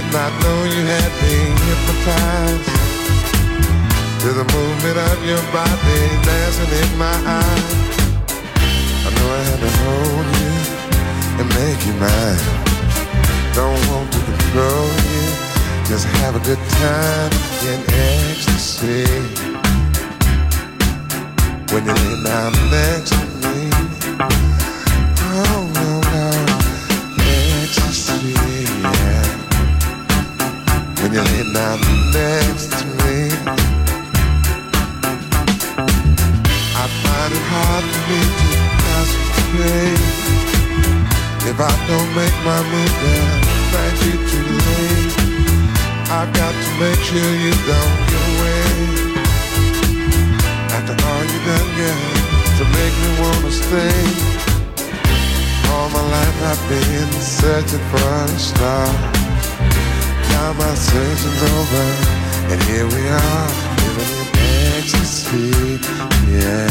Did not know you had me hypnotized to the movement of your body dancing in my eyes. I know I had to hold you and make you mine. Don't want to control you, just have a good time in ecstasy. When you lay down next to me, when you lay down next to me. I find it hard for me to concentrate. If I don't make my move, then thank you too late. I've got to make sure you don't get away. After all you done, girl, to make me wanna stay. All my life I've been searching for a star. Now my searching's over, and here we are, living in ecstasy. Yeah,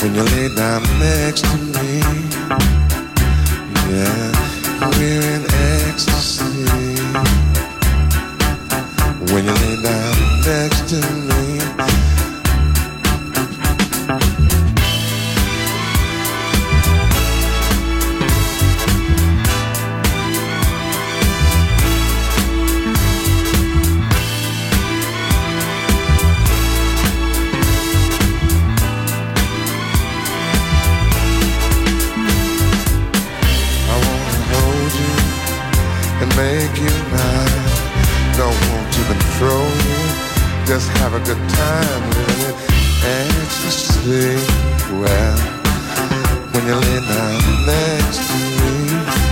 when you lay down next to me, yeah, we're in Want to control you, just have a good time living it ecstasy. Well, when you lay down next to me,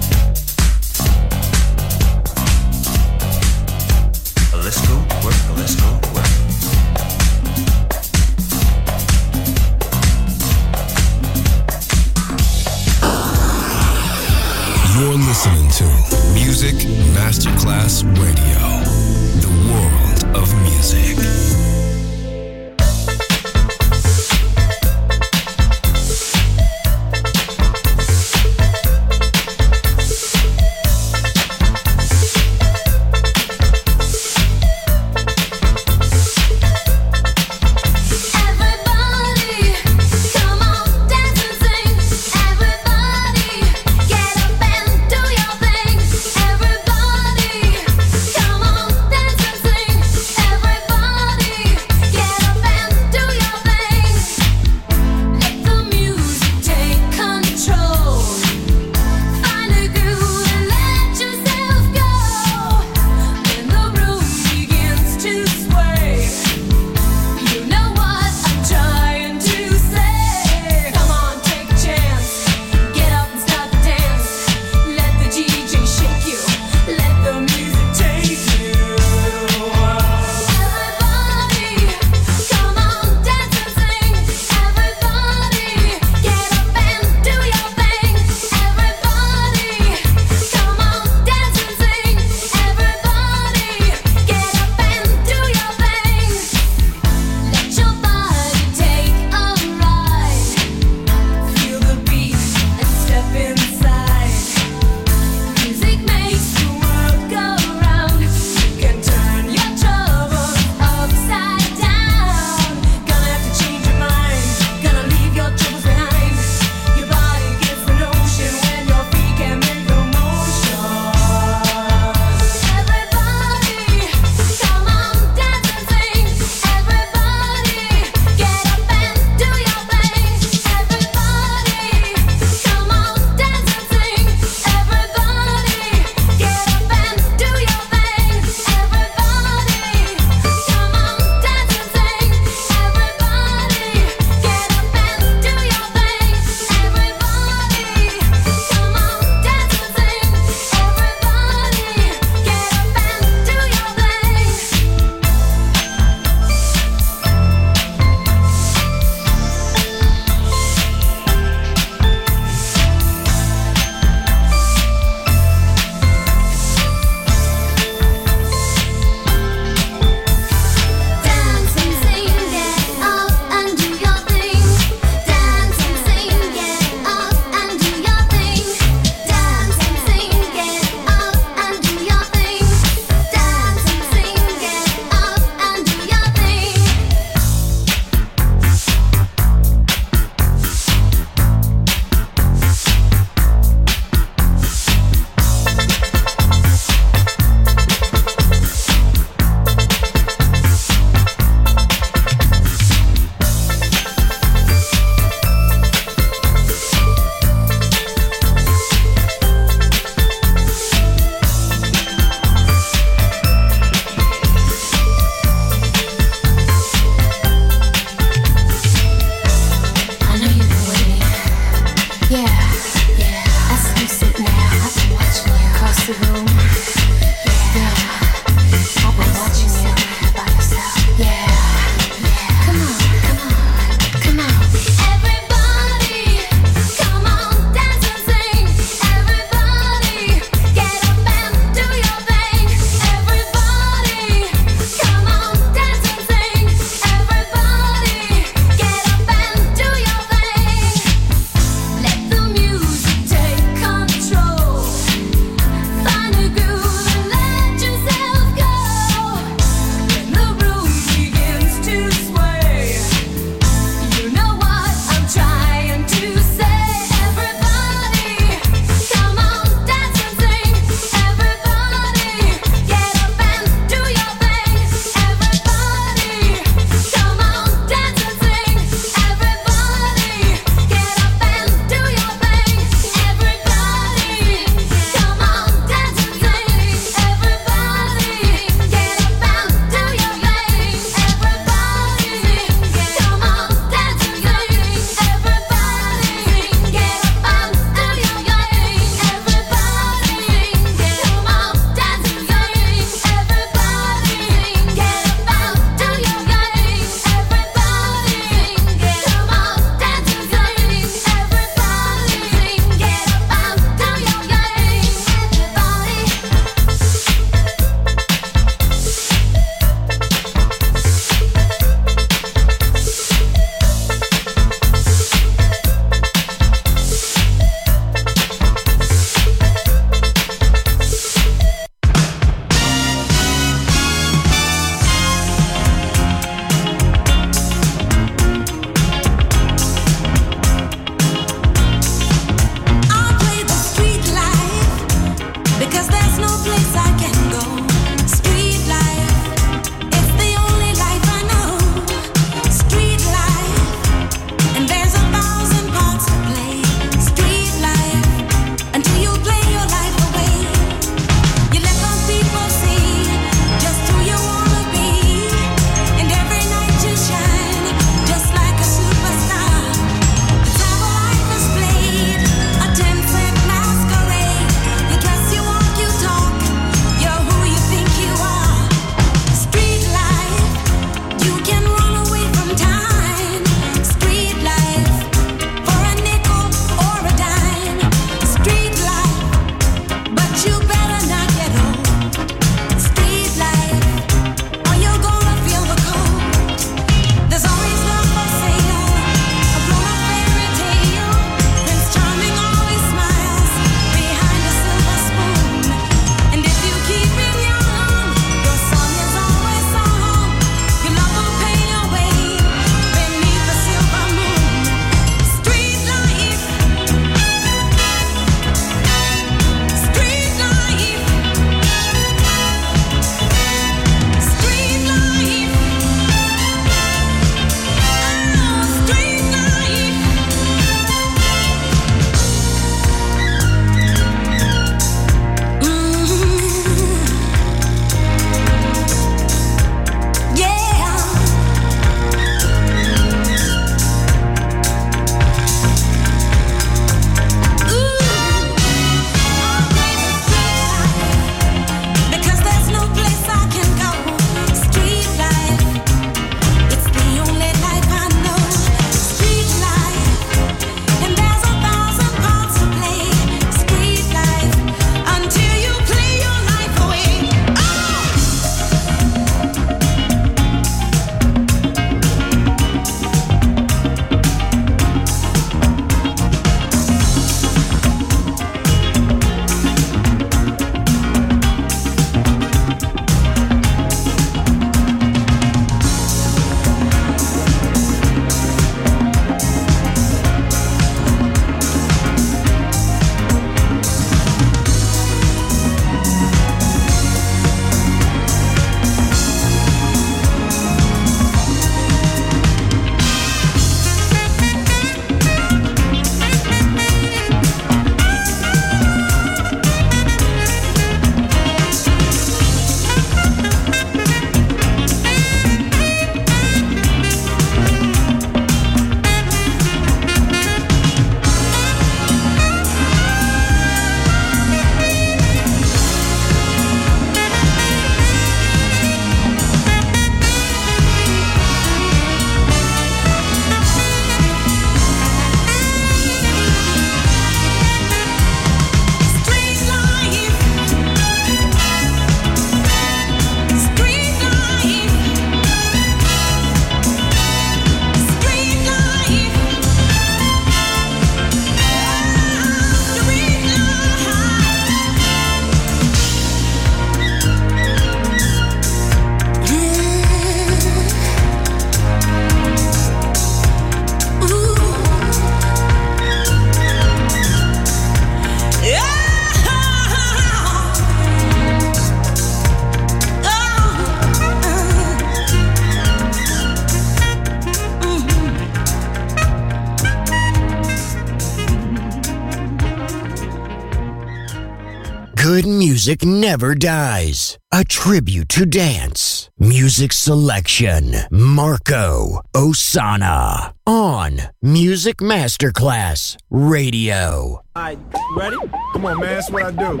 Music never dies. A tribute to dance. Music selection. Marco Ossanna. On Music Masterclass Radio. Alright, ready? Come on, man, that's what I do.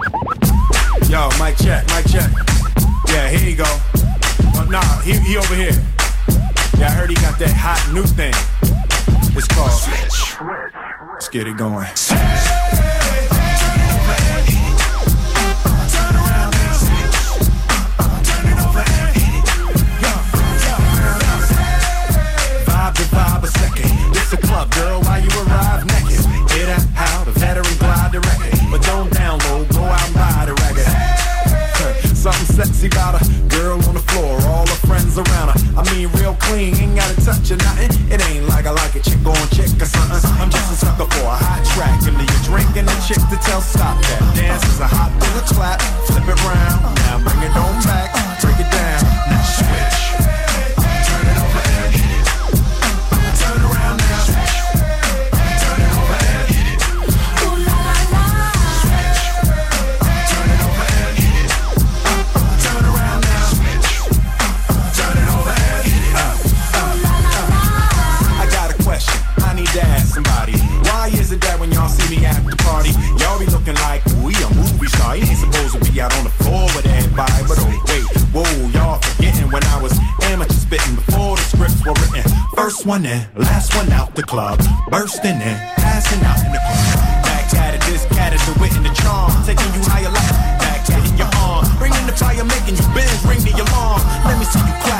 Yo, mic check, mic check. Yeah, here you go. Uh, nah, he, he over here. Yeah, I heard he got that hot new thing. It's called. Let's get it going. Vibe while you arrive naked. Hit a how the veteran glide direct. But don't download, go out and buy the record. Something sexy about a girl on the floor, all her friends around her. I mean, real clean, ain't gotta touch or nothing. It ain't like I like a chick on chick or something. I'm just a sucker for a hot track. And you're drinking a chick to tell stop that. Dance is a hot thing to clap, flip it round. First one in, last one out the club, bursting in, passing out in the club. Back at it, this cat is the wit and the charm, taking you higher like back in your arm, bringing the fire, making you bend, ring the alarm. Let me see you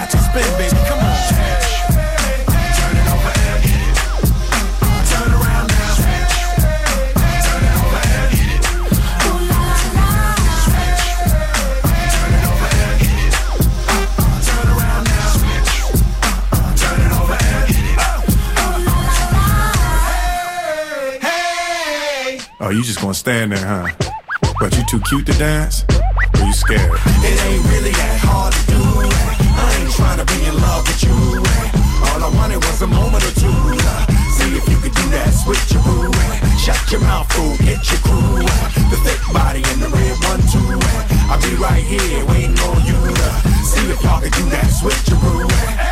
gonna stand there, huh? But you too cute to dance? Or you scared? It ain't really that hard to do. I ain't trying to be in love with you. Eh. All I wanted was a moment or two. Eh. See if you could do that switcheroo. Eh. Shut your mouth, fool, get your crew. The thick body and the red one, too. I'll be right here waiting on you see if y'all can do that switcheroo.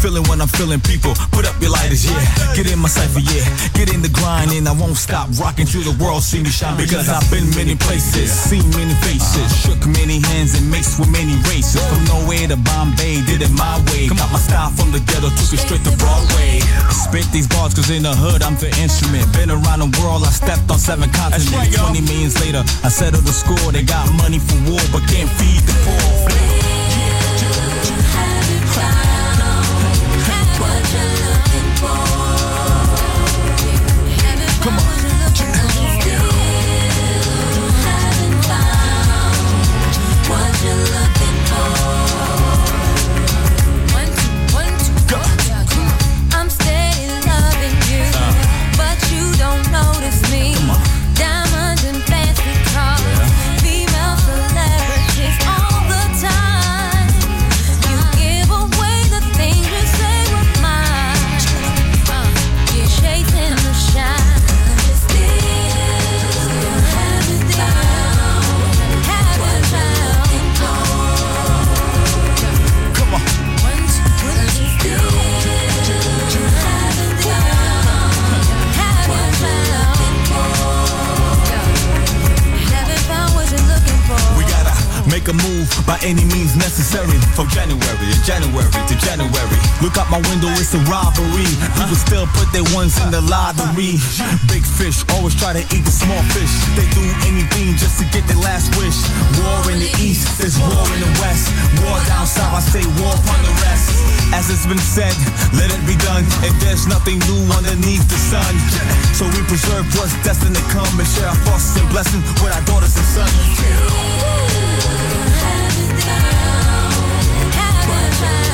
Feeling what I'm feeling, people. Put up your lighters, yeah. Get in my cipher, yeah. Get in the grind, and I won't stop rocking till the world see me shine. Because I've been many places, seen many faces, shook many hands and maced with many races. From nowhere to Bombay, did it my way. Got my style from the ghetto, took it straight to Broadway. Spit these bars, cause in the hood I'm the instrument. Been around the world, I stepped on seven continents. 20 millions later, I settled the score. They got money for war, but can't feed the poor. Any means necessary. From January to January to January. Look out my window, it's a robbery. People still put their ones in the lottery. Big fish always try to eat the small fish. They do anything just to get their last wish. War in the east, there's war in the west. War down south, I say war upon the rest. As it's been said, let it be done. If there's nothing new underneath the sun. So we preserve what's destined to come and share our thoughts and blessings with our daughters and sons. Have it down. Have it down.